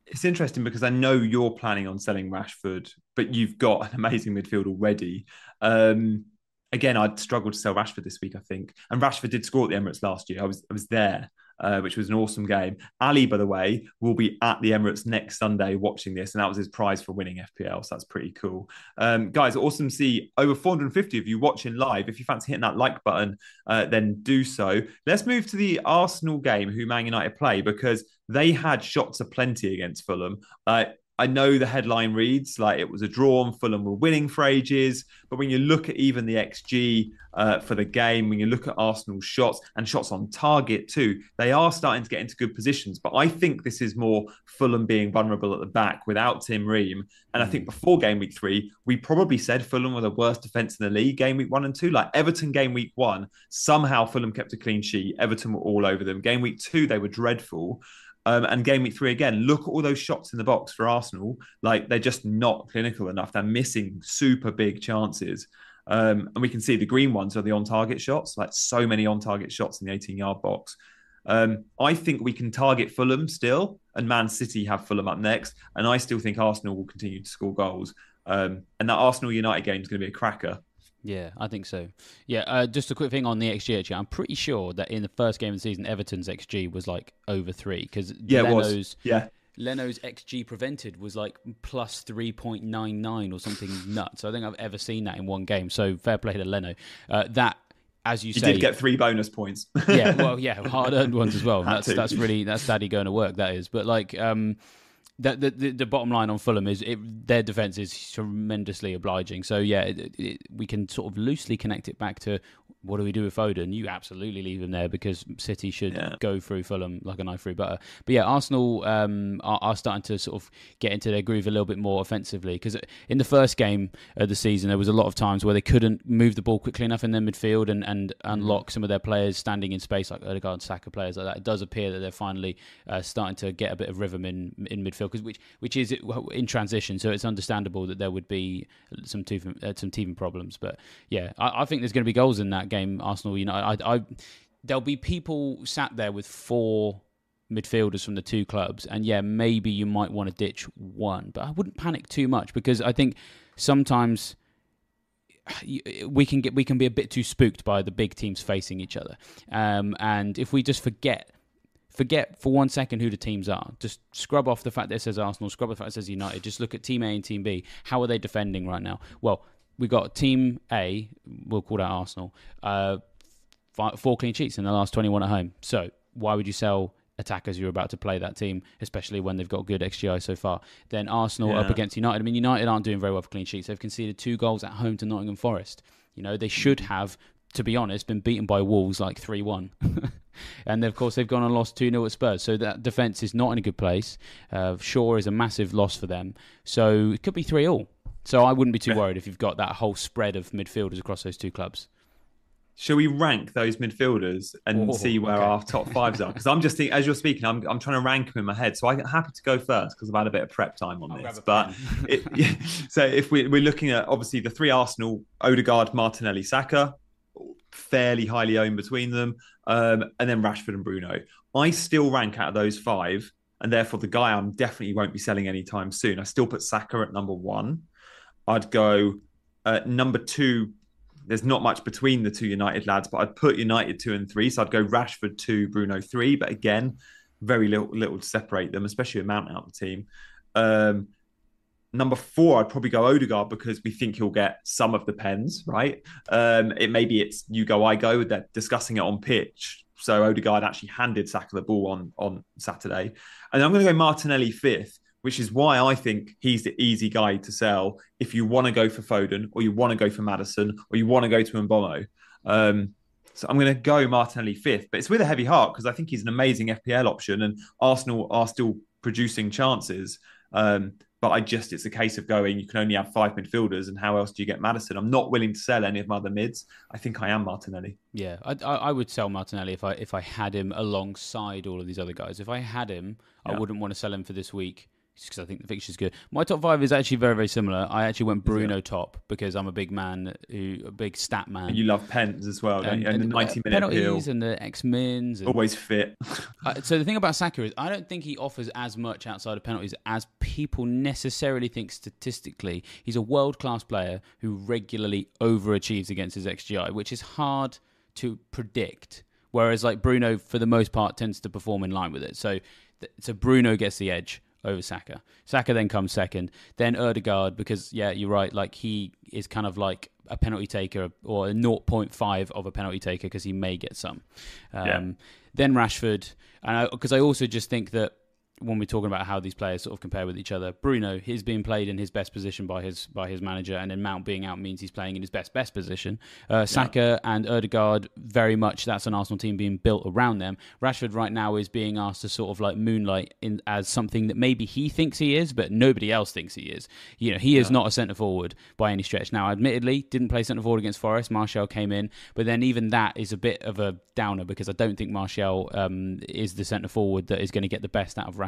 it's interesting because I know you're planning on selling Rashford, but you've got an amazing midfield already. Um, again, I'd struggled to sell Rashford this week, I think. And Rashford did score at the Emirates last year. I was I was there uh, which was an awesome game. Ali, by the way, will be at the Emirates next Sunday watching this, and that was his prize for winning FPL. So that's pretty cool. Um, guys, awesome to see over 450 of you watching live. If you fancy hitting that like button, uh, then do so. Let's move to the Arsenal game, who Man United play, because they had shots aplenty against Fulham. Uh, I know the headline reads like it was a draw and Fulham were winning for ages, but when you look at even the XG uh, for the game, when you look at Arsenal's shots and shots on target too, they are starting to get into good positions. But I think this is more Fulham being vulnerable at the back without Tim Ream. And I think mm. before game week three, we probably said Fulham were the worst defence in the league game week one and two. Like Everton game week one, somehow Fulham kept a clean sheet. Everton were all over them. Game week two, they were dreadful. Um, and game week three again, look at all those shots in the box for Arsenal. Like they're just not clinical enough. They're missing super big chances. Um, and we can see the green ones are the on target shots, like so many on target shots in the 18 yard box. Um, I think we can target Fulham still, and Man City have Fulham up next. And I still think Arsenal will continue to score goals. Um, and that Arsenal United game is going to be a cracker. Yeah, I think so. Yeah, uh, just a quick thing on the XG. Actually, I'm pretty sure that in the first game of the season, Everton's XG was like over three because yeah, Leno's. Yeah. Leno's XG prevented was like plus 3.99 or something nuts. I think I've ever seen that in one game. So fair play to Leno. Uh, that as you, you say, did get three bonus points. yeah, well, yeah, hard earned ones as well. that's that's really that's daddy going to work. That is, but like, um, the, the, the bottom line on Fulham is it, their defense is tremendously obliging. So yeah, it, it, we can sort of loosely connect it back to what do we do with Foden? You absolutely leave him there because City should yeah. go through Fulham like a knife through butter. But yeah, Arsenal um, are, are, starting to sort of get into their groove a little bit more offensively because in the first game of the season there was a lot of times where they couldn't move the ball quickly enough in their midfield and, and mm-hmm. unlock some of their players standing in space like Odegaard, Saka players like that. It does appear that they're finally uh, starting to get a bit of rhythm in in midfield because which which is in transition, so it's understandable that there would be some teething, uh, some teething problems. But yeah, I, I think there's going to be goals in that game. Arsenal, you know, I, I there'll be people sat there with four midfielders from the two clubs, and yeah, maybe you might want to ditch one, but I wouldn't panic too much because I think sometimes we can get we can be a bit too spooked by the big teams facing each other, um, and if we just forget forget for one second who the teams are. Just scrub off the fact that it says Arsenal, scrub off the fact that it says United. Just look at Team A and Team B. How are they defending right now? Well, we got Team A, we'll call that Arsenal, uh, four clean sheets in the last 21 at home. So why would you sell attackers you're about to play that team, especially when they've got good XGI so far? Then Arsenal yeah. up against United. I mean, United aren't doing very well for clean sheets. They've conceded two goals at home to Nottingham Forest. You know, they should have, to be honest, been beaten by Wolves like 3 1. and of course they've gone and lost 2 0 at Spurs. So that defence is not in a good place. Uh, Shaw is a massive loss for them. So it could be 3 all. So I wouldn't be too worried if you've got that whole spread of midfielders across those two clubs. Shall we rank those midfielders and oh, see where okay. our top fives are? Because I'm just thinking, as you're speaking, I'm, I'm trying to rank them in my head. So I'm happy to go first because I've had a bit of prep time on I'll this. But it, yeah, so if we, we're looking at obviously the three Arsenal, Odegaard, Martinelli, Saka, fairly highly owned between them, um, and then Rashford and Bruno. I still rank out of those five, and therefore the guy I'm definitely won't be selling anytime soon. I still put Saka at number one. I'd go uh, number two. There's not much between the two United lads, but I'd put United two and three. So I'd go Rashford two, Bruno three. But again, very little, little to separate them, especially with Mount out the team. Um, Number four, I'd probably go Odegaard because we think he'll get some of the pens, right? Um, it maybe it's you go, I go. They're discussing it on pitch. So Odegaard actually handed Saka the ball on on Saturday, and I'm going to go Martinelli fifth, which is why I think he's the easy guy to sell if you want to go for Foden or you want to go for Maddison or you want to go to Mbeumo. Um, so I'm going to go Martinelli fifth, but it's with a heavy heart because I think he's an amazing FPL option, and Arsenal are still producing chances. Um, but I just, it's a case of going, you can only have five midfielders, and how else do you get Maddison? I'm not willing to sell any of my other mids. I think I am Martinelli. Yeah, I, I, would sell Martinelli if I if I had him alongside all of these other guys. If I had him, yeah. I wouldn't want to sell him for this week because I think the fixture's good. My top five is actually very, very similar. I actually went Bruno top because I'm a big man, who a big stat man. And you love pens as well, and, and, and the 90 minute penalties appeal. and the X mins. Always fit. uh, so the thing about Saka is, I don't think he offers as much outside of penalties as people necessarily think statistically. He's a world class player who regularly overachieves against his XGI, which is hard to predict. Whereas like Bruno, for the most part, tends to perform in line with it. So, so Bruno gets the edge over Saka. Saka then comes second, then Odegaard because yeah, you're right. Like he is kind of like a penalty taker or a 0.5 of a penalty taker because he may get some. Um, yeah. Then Rashford, and because I, I also just think that when we're talking about how these players sort of compare with each other, Bruno he's being played in his best position by his by his manager, and then Mount being out means he's playing in his best best position. Uh, Saka yeah. and Odegaard very much that's an Arsenal team being built around them. Rashford right now is being asked to sort of like moonlight in as something that maybe he thinks he is, but nobody else thinks he is. You know, he is yeah. not a centre forward by any stretch. Now, admittedly, didn't play centre forward against Forest. Martial came in, but then even that is a bit of a downer because I don't think Martial um, is the centre forward that is going to get the best out of Rashford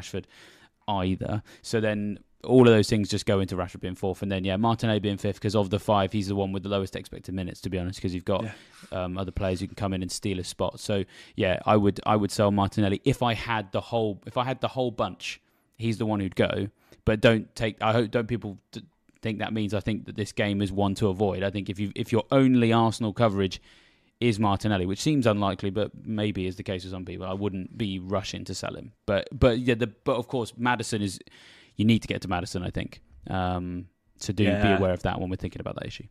either. So then all of those things just go into Rashford being fourth, and then yeah, Martinelli being fifth because of the five, he's the one with the lowest expected minutes. To be honest, because you've got yeah. um, other players who can come in and steal a spot. So yeah, I would I would sell Martinelli if I had the whole if I had the whole bunch. He's the one who'd go, but don't take. I hope don't people think that means I think that this game is one to avoid. I think if you if your only Arsenal coverage is Martinelli, which seems unlikely, but maybe is the case with some people. I wouldn't be rushing to sell him, but but yeah, the, but of course Maddison is. You need to get to Maddison, I think. Um, so do yeah. be aware of that when we're thinking about that issue.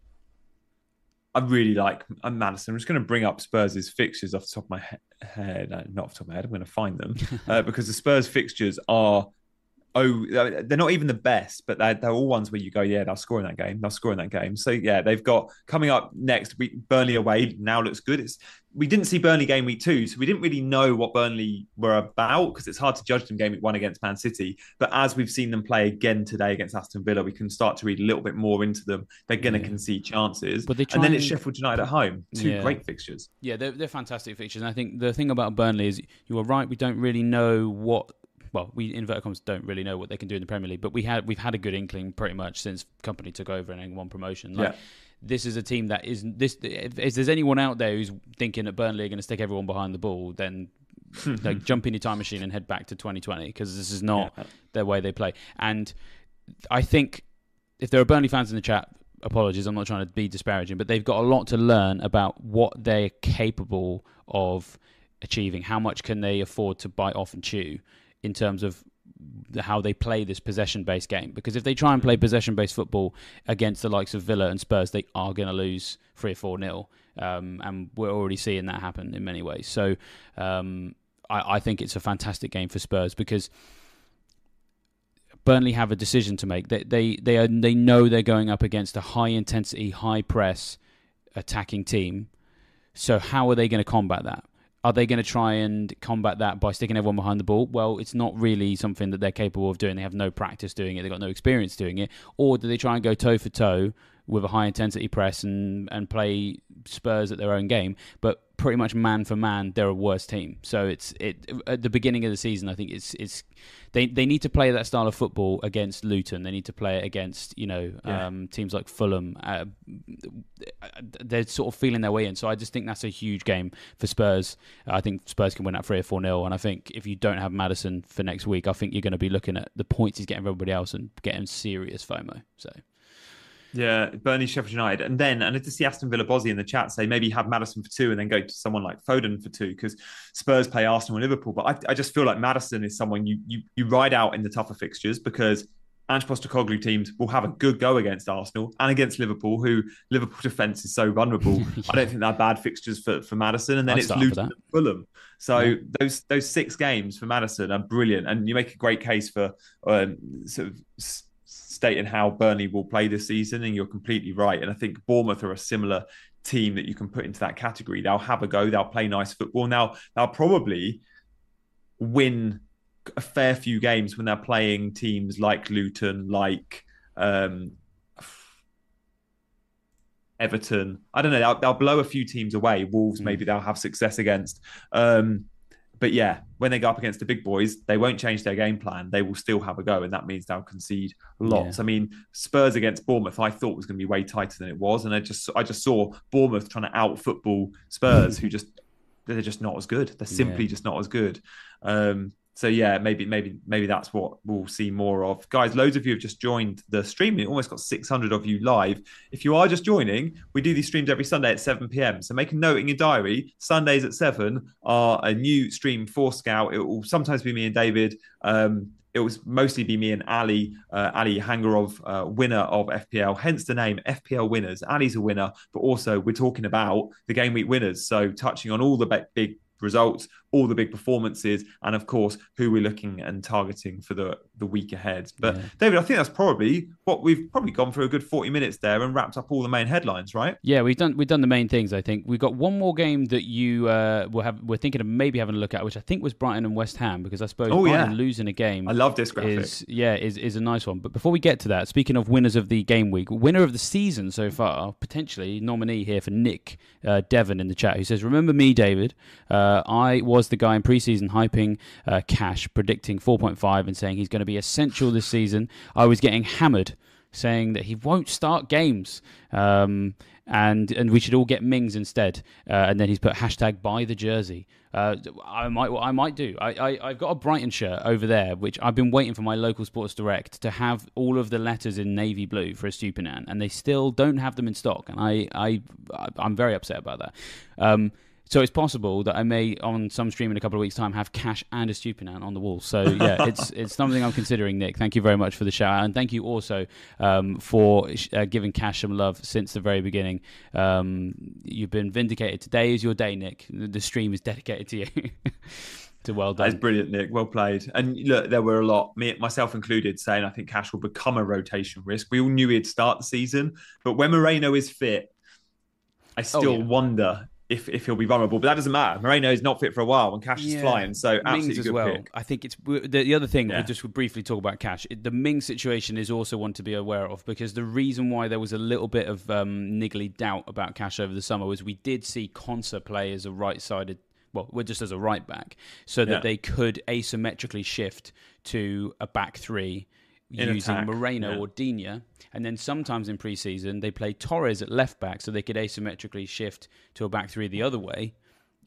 I really like Maddison. I'm just going to bring up Spurs' fixtures off the top of my head. Not off the top of my head. I'm going to find them uh, because the Spurs fixtures are oh, they're not even the best, but they're, they're all ones where you go, yeah, they'll score in that game. They'll score in that game. So yeah, they've got coming up next week. Burnley away now looks good. It's we didn't see Burnley game week two, so we didn't really know what Burnley were about because it's hard to judge them game week one against Man City. But as we've seen them play again today against Aston Villa, we can start to read a little bit more into them. They're going to yeah. concede chances, but they and then it's Sheffield United at home. Two yeah. great fixtures. Yeah, they're, they're fantastic fixtures. And I think the thing about Burnley is you are right. We don't really know what well, we inverted commas don't really know what they can do in the Premier League, but we had we've had a good inkling pretty much since Kompany took over and won promotion. Like, yeah. This is a team that is this. If, if there's anyone out there who's thinking that Burnley are going to stick everyone behind the ball, then like jump in your time machine and head back to 2020 because this is not yeah. their way they play. And I think if there are Burnley fans in the chat, apologies, I'm not trying to be disparaging, but they've got a lot to learn about what they're capable of achieving. How much can they afford to bite off and chew? In terms of how they play this possession based game. Because if they try and play possession based football against the likes of Villa and Spurs, they are going to lose 3 or 4 nil. Um, and we're already seeing that happen in many ways. So um, I, I, think it's a fantastic game for Spurs because. Burnley have a decision to make. They they they, are, they know they're going up against a high intensity, high press attacking team. So how are they going to combat that? Are they going to try and combat that by sticking everyone behind the ball? Well, it's not really something that they're capable of doing. They have no practice doing it. They've got no experience doing it. Or do they try and go toe for toe with a high intensity press and, and play Spurs at their own game? But pretty much man for man, they're a worse team. So it's it at the beginning of the season. I think it's it's they they need to play that style of football against Luton. They need to play it against you know yeah. um, teams like Fulham. Uh, they're sort of feeling their way in. So I just think that's a huge game for Spurs. I think Spurs can win at three or four nil. And I think if you don't have Maddison for next week, I think you're going to be looking at the points he's getting everybody else and getting serious FOMO. So. Yeah, Burnley, Sheffield United, and then I need to see Aston Villa Bozzy in the chat say maybe have Maddison for two and then go to someone like Foden for two because Spurs play Arsenal and Liverpool. But I, I, just feel like Maddison is someone you you you ride out in the tougher fixtures because Ange Postecoglou teams will have a good go against Arsenal and against Liverpool, who Liverpool defence is so vulnerable. yeah. I don't think they're bad fixtures for, for Maddison. And then I'd it's Luton and Fulham. So yeah. those those six games for Maddison are brilliant, and you make a great case for um, sort of stating how Burnley will play this season, and you're completely right. And I think Bournemouth are a similar team that you can put into that category. They'll have a go, they'll play nice football. Now, they'll probably win a fair few games when they're playing teams like Luton, like um, Everton. I don't know. They'll, they'll, blow a few teams away. Wolves, mm. maybe they'll have success against. Um, but yeah, when they go up against the big boys, they won't change their game plan. They will still have a go, and that means they'll concede lots. Yeah. I mean, Spurs against Bournemouth, I thought was going to be way tighter than it was, and I just I just saw Bournemouth trying to out football Spurs, who just they're just not as good. They're simply yeah. just not as good. Um, so yeah, maybe maybe maybe that's what we'll see more of. Guys, loads of you have just joined the stream. We almost got 600 of you live. If you are just joining, we do these streams every Sunday at 7 p.m. So make a note in your diary. Sundays at 7 are a new stream for Scout. It will sometimes be me and David. Um, it will mostly be me and Ali, uh, Ali Hangarov, uh, winner of FPL, hence the name FPL winners. Ali's a winner, but also we're talking about the game week winners. So touching on all the big results, all the big performances, and of course, who we're looking and targeting for the, the week ahead. But yeah. David, I think that's probably what we've probably gone through a good 40 minutes there and wrapped up all the main headlines, right? Yeah, we've done we've done the main things, I think. We've got one more game that you uh, will have we're thinking of maybe having a look at, which I think was Brighton and West Ham, because I suppose oh, Brighton yeah. losing a game. I love this graphic. Is, yeah, is, is a nice one. But before we get to that, speaking of winners of the game week, winner of the season so far, potentially nominee here for Nick uh, Devon in the chat, who says, Remember me, David? Uh, I was the guy in preseason hyping uh, Cash, predicting 4.5 and saying he's going to be essential this season. I was getting hammered saying that he won't start games. Um, and and we should all get Mings instead. Uh, and then he's put hashtag buy the jersey. Uh, I might I might do. I, I have got a Brighton shirt over there, which I've been waiting for my local Sports Direct to have all of the letters in navy blue for Estupiñán, and they still don't have them in stock, and I I I'm very upset about that. Um, so it's possible that I may, on some stream in a couple of weeks' time, have Cash and Estupiñán on the wall. So yeah, it's it's something I'm considering, Nick. Thank you very much for the shout, out, and thank you also um, for uh, giving Cash some love since the very beginning. Um, you've been vindicated. Today is your day, Nick. The stream is dedicated to you. to well done. That's brilliant, Nick. Well played. And look, there were a lot, me myself included, saying I think Cash will become a rotation risk. We all knew he'd start the season, but when Moreno is fit, I still oh, yeah. wonder if, if he'll be vulnerable. But that doesn't matter. Moreno is not fit for a while when Cash yeah. is flying. So absolutely Mings as well. Pick. I think it's the, the other thing. Yeah. We just briefly talk about Cash. The Ming situation is also one to be aware of because the reason why there was a little bit of um, niggly doubt about Cash over the summer was we did see Konsa play as a right-sided. Well, we're just as a right back, so that yeah. they could asymmetrically shift to a back three in using attack. Moreno yeah. or Digne. And then sometimes in preseason, they play Torres at left back so they could asymmetrically shift to a back three the other way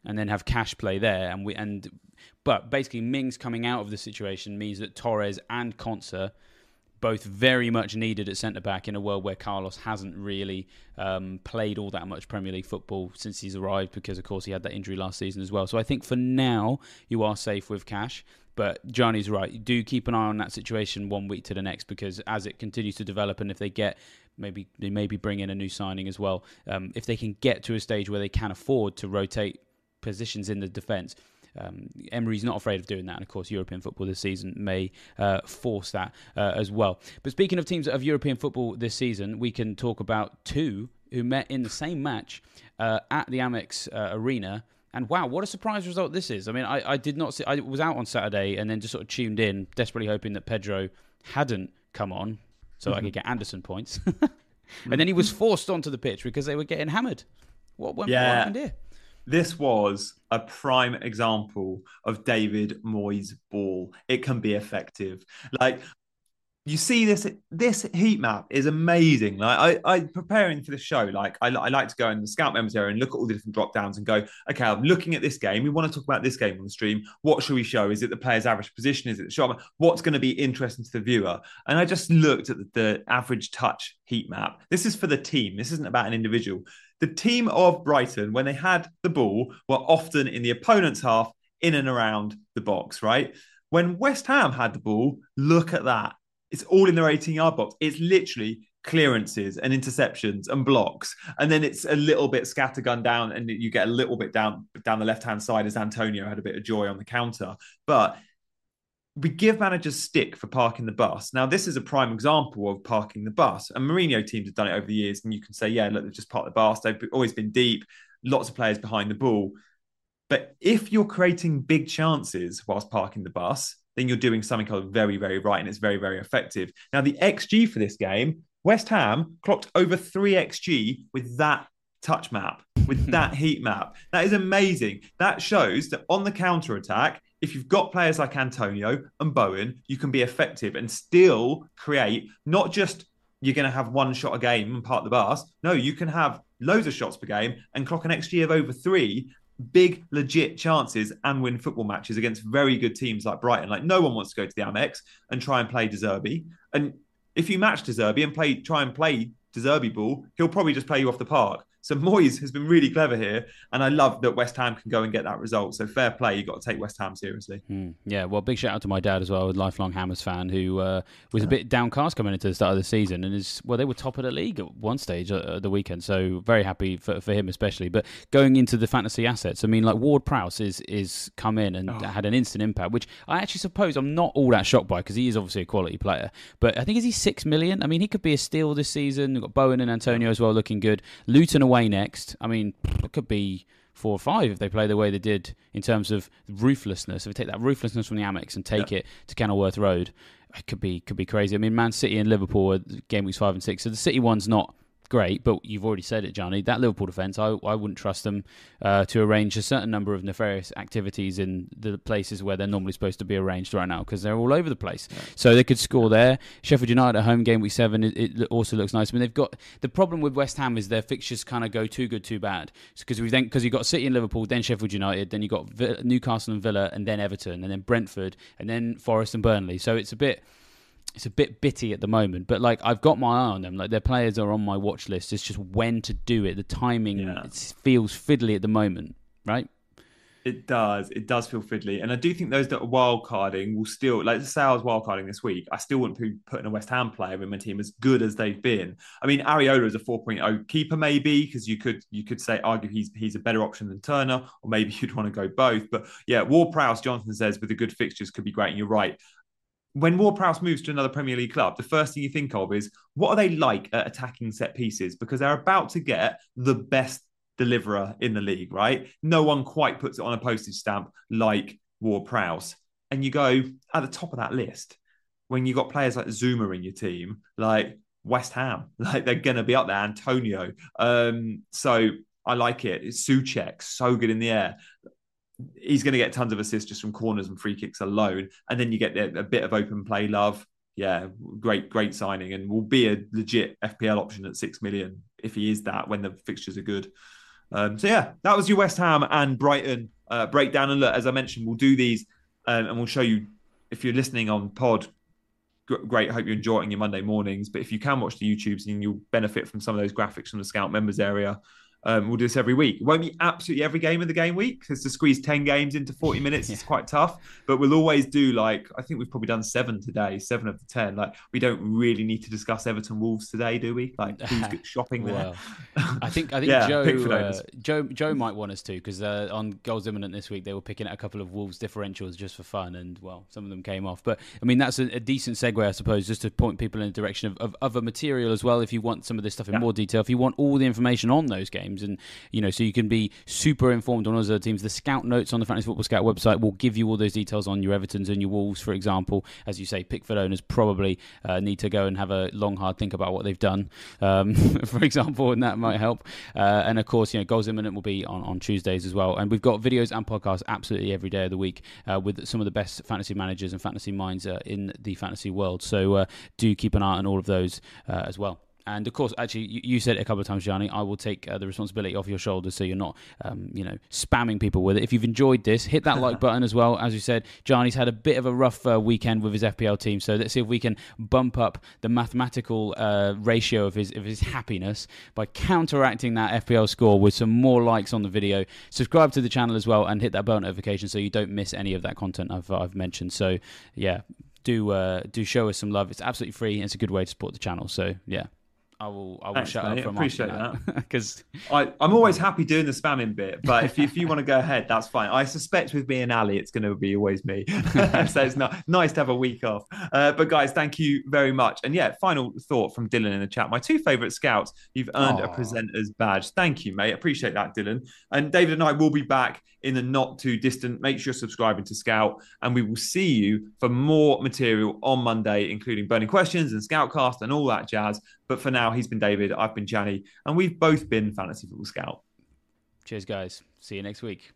and then have Cash play there. And we and But basically, Mings coming out of the situation means that Torres and Konsa both very much needed at centre back in a world where Carlos hasn't really um, played all that much Premier League football since he's arrived because, of course, he had that injury last season as well. So I think for now you are safe with Cash. But Gianni's right. Do keep an eye on that situation one week to the next because as it continues to develop, and if they get maybe they maybe bring in a new signing as well, um, if they can get to a stage where they can afford to rotate positions in the defence. Um, Emery's not afraid of doing that, and of course, European football this season may uh, force that uh, as well. But speaking of teams of European football this season, we can talk about two who met in the same match uh, at the Amex uh, Arena and wow, what a surprise result this is. I mean, I, I did not see, I was out on Saturday and then just sort of tuned in, desperately hoping that Pedro hadn't come on so mm-hmm. I could get Anderson points. and then he was forced onto the pitch because they were getting hammered. What went yeah. what happened here? This was a prime example of David Moyes' ball. It can be effective. Like you see this this heat map is amazing. Like i i preparing for the show like I, I like to go in the scout members area and look at all the different drop downs and go okay i'm looking at this game. We want to talk about this game on the stream. What should we show? Is it the player's average position? Is it the shot what's going to be interesting to the viewer? And i just looked at the, the average touch heat map. This is for the team. This isn't about an individual. The team of brighton when they had the ball were often in the opponent's half in and around the box right? When West Ham had the ball, look at that it's all in their 18 yard box. It's literally clearances and interceptions and blocks. And then it's a little bit scattergun down and you get a little bit down down the left hand side as Antonio had a bit of joy on the counter. But we give managers stick for parking the bus. Now, this is a prime example of parking the bus. And Mourinho teams have done it over the years. And you can say, yeah, look, they've just parked the bus. They've always been deep, lots of players behind the ball. But if you're creating big chances whilst parking the bus, then you're doing something very, very right and it's very, very effective. Now, the XG for this game, West Ham clocked over 3 XG with that touch map, with hmm. that heat map. That is amazing. That shows that on the counter attack, if you've got players like Antonio and Bowen, you can be effective and still create not just you're going to have one shot a game and part the bus. No, you can have loads of shots per game and clock an XG of over three big, legit chances and win football matches against very good teams like Brighton. Like no one wants to go to the Amex and try and play De Zerbi. And if you match De Zerbi and play, try and play De Zerbi ball, he'll probably just play you off the park. So Moyes has been really clever here, and I love that West Ham can go and get that result. So fair play, you've got to take West Ham seriously. Mm, yeah, well, big shout out to my dad as well, a lifelong Hammers fan, who uh, was a bit downcast coming into the start of the season, and is well, they were top of the league at one stage at the weekend. So very happy for, for him especially. But going into the fantasy assets, I mean, like Ward Prowse is is come in and oh. had an instant impact, which I actually suppose I'm not all that shocked by because he is obviously a quality player. But I think is he six million? I mean, he could be a steal this season. We've got Bowen and Antonio as well looking good. Luton away next. I mean, it could be four or five if they play the way they did in terms of ruthlessness. If we take that ruthlessness from the Amex and take yeah. it to Kenilworth Road, it could be could be crazy. I mean, Man City and Liverpool are game weeks five and six, so the City one's not great, but you've already said it, Gianni. That Liverpool defence, I, I wouldn't trust them uh, to arrange a certain number of nefarious activities in the places where they're normally supposed to be arranged right now because they're all over the place. Yeah. So they could score there. Sheffield United at home game week seven, it, it, also looks nice. I mean, they've got the problem with West Ham is their fixtures kind of go too good, too bad. Because we then because you've got City and Liverpool, then Sheffield United, then you've got Newcastle and Villa, and then Everton, and then Brentford, and then Forest and Burnley. So it's a bit it's a bit bitty at the moment, but like I've got my eye on them. Like their players are on my watch list. It's just when to do it. The timing yeah. it feels fiddly at the moment, right? It does. It does feel fiddly. And I do think those that are wild carding will still, like, say I was wild carding this week, I still wouldn't be putting a West Ham player in my team as good as they've been. I mean, Areola is a 4.0 keeper, maybe, because you could you could say, argue he's he's a better option than Turner, or maybe you'd want to go both. But yeah, Ward Prowse, Jonathan says, with the good fixtures could be great. And you're right. When Ward Prowse moves to another Premier League club, the first thing you think of is what are they like at attacking set pieces? Because they're about to get the best deliverer in the league, right? No one quite puts it on a postage stamp like Ward Prowse. And you go at the top of that list when you got players like Zouma in your team, like West Ham, like they're going to be up there. Antonio. Um, so I like it. It's Soucek, so good in the air. He's going to get tons of assists just from corners and free kicks alone. And then you get a bit of open play love. Yeah, great, great signing, and will be a legit FPL option at six million if he is that when the fixtures are good. Um, so yeah, that was your West Ham and Brighton uh, breakdown. And look, as I mentioned, we'll do these um, and we'll show you if you're listening on pod. Great, hope you're enjoying your Monday mornings. But if you can watch the YouTubes, and you'll benefit from some of those graphics from the Scout members area. Um, we'll do this every week. It won't be absolutely every game of the game week because to squeeze 10 games into 40 minutes yeah. is quite tough. But we'll always do like, I think we've probably done seven today, seven of the 10. Like, we don't really need to discuss Everton Wolves today, do we? Like, who's shopping there? Well, I think, I think yeah, Joe, uh, Joe, Joe might want us to because uh, on Goals Imminent this week, they were picking out a couple of Wolves differentials just for fun. And well, some of them came off. But I mean, that's a, a decent segue, I suppose, just to point people in the direction of, of other material as well. If you want some of this stuff in yeah. more detail, if you want all the information on those games and, you know, know, so you can be super informed on other teams. The scout notes on the Fantasy Football Scout website will give you all those details on your Evertons and your Wolves, for example. As you say, Pickford owners probably uh, need to go and have a long, hard think about what they've done, um, for example, and that might help. Uh, and of course, you know, Goals Imminent will be on, on Tuesdays as well. And we've got videos and podcasts absolutely every day of the week uh, with some of the best fantasy managers and fantasy minds uh, in the fantasy world. So uh, do keep an eye on all of those uh, as well. And of course, actually, you, you, said it a couple of times, Gianni. I will take uh, the responsibility off your shoulders, so you're not, um, you know, spamming people with it. If you've enjoyed this, hit that like button as well. As you said, Gianni's had a bit of a rough uh, weekend with his FPL team, so let's see if we can bump up the mathematical uh, ratio of his of his happiness by counteracting that FPL score with some more likes on the video. Subscribe to the channel as well, and hit that bell notification so you don't miss any of that content I've I've mentioned. So yeah, do uh, do show us some love. It's absolutely free. And it's a good way to support the channel. So yeah. I will. I will Thanks, shut mate. up. Appreciate that because I'm always happy doing the spamming bit. But if you, if you want to go ahead, that's fine. I suspect with me and Ali, it's going to be always me. so it's not nice to have a week off. Uh, but guys, thank you very much. And yeah, final thought from Dylan in the chat. My two favorite scouts. You've earned Aww. a presenter's badge. Thank you, mate. Appreciate that, Dylan. And David and I will be back in the not too distant. Make sure you're subscribing to Scout, and we will see you for more material on Monday, including burning questions and Scoutcast and all that jazz. But for now, he's been David, I've been Gianni, and we've both been Fantasy Football Scout. Cheers, guys. See you next week.